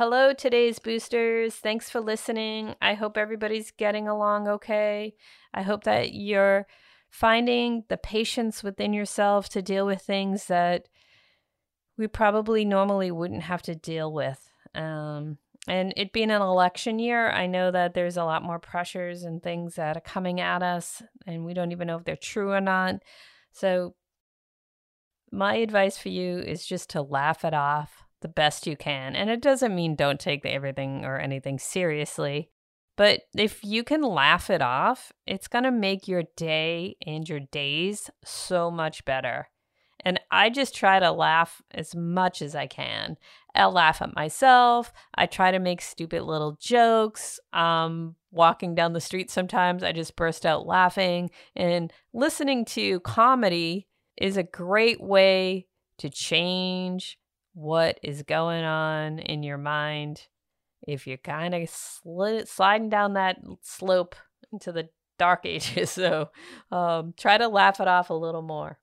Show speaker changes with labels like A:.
A: Hello, today's boosters. Thanks for listening. I hope everybody's getting along okay. I hope that you're finding the patience within yourself to deal with things that we probably normally wouldn't have to deal with. Um, and it being an election year, I know that there's a lot more pressures and things that are coming at us, and we don't even know if they're true or not. So, my advice for you is just to laugh it off the best you can. And it doesn't mean don't take everything or anything seriously. But if you can laugh it off, it's going to make your day and your days so much better. And I just try to laugh as much as I can. I'll laugh at myself. I try to make stupid little jokes. Um, walking down the street sometimes, I just burst out laughing. And listening to comedy is a great way to change what is going on in your mind if you're kind of sli- sliding down that slope into the dark ages. So um, try to laugh it off a little more.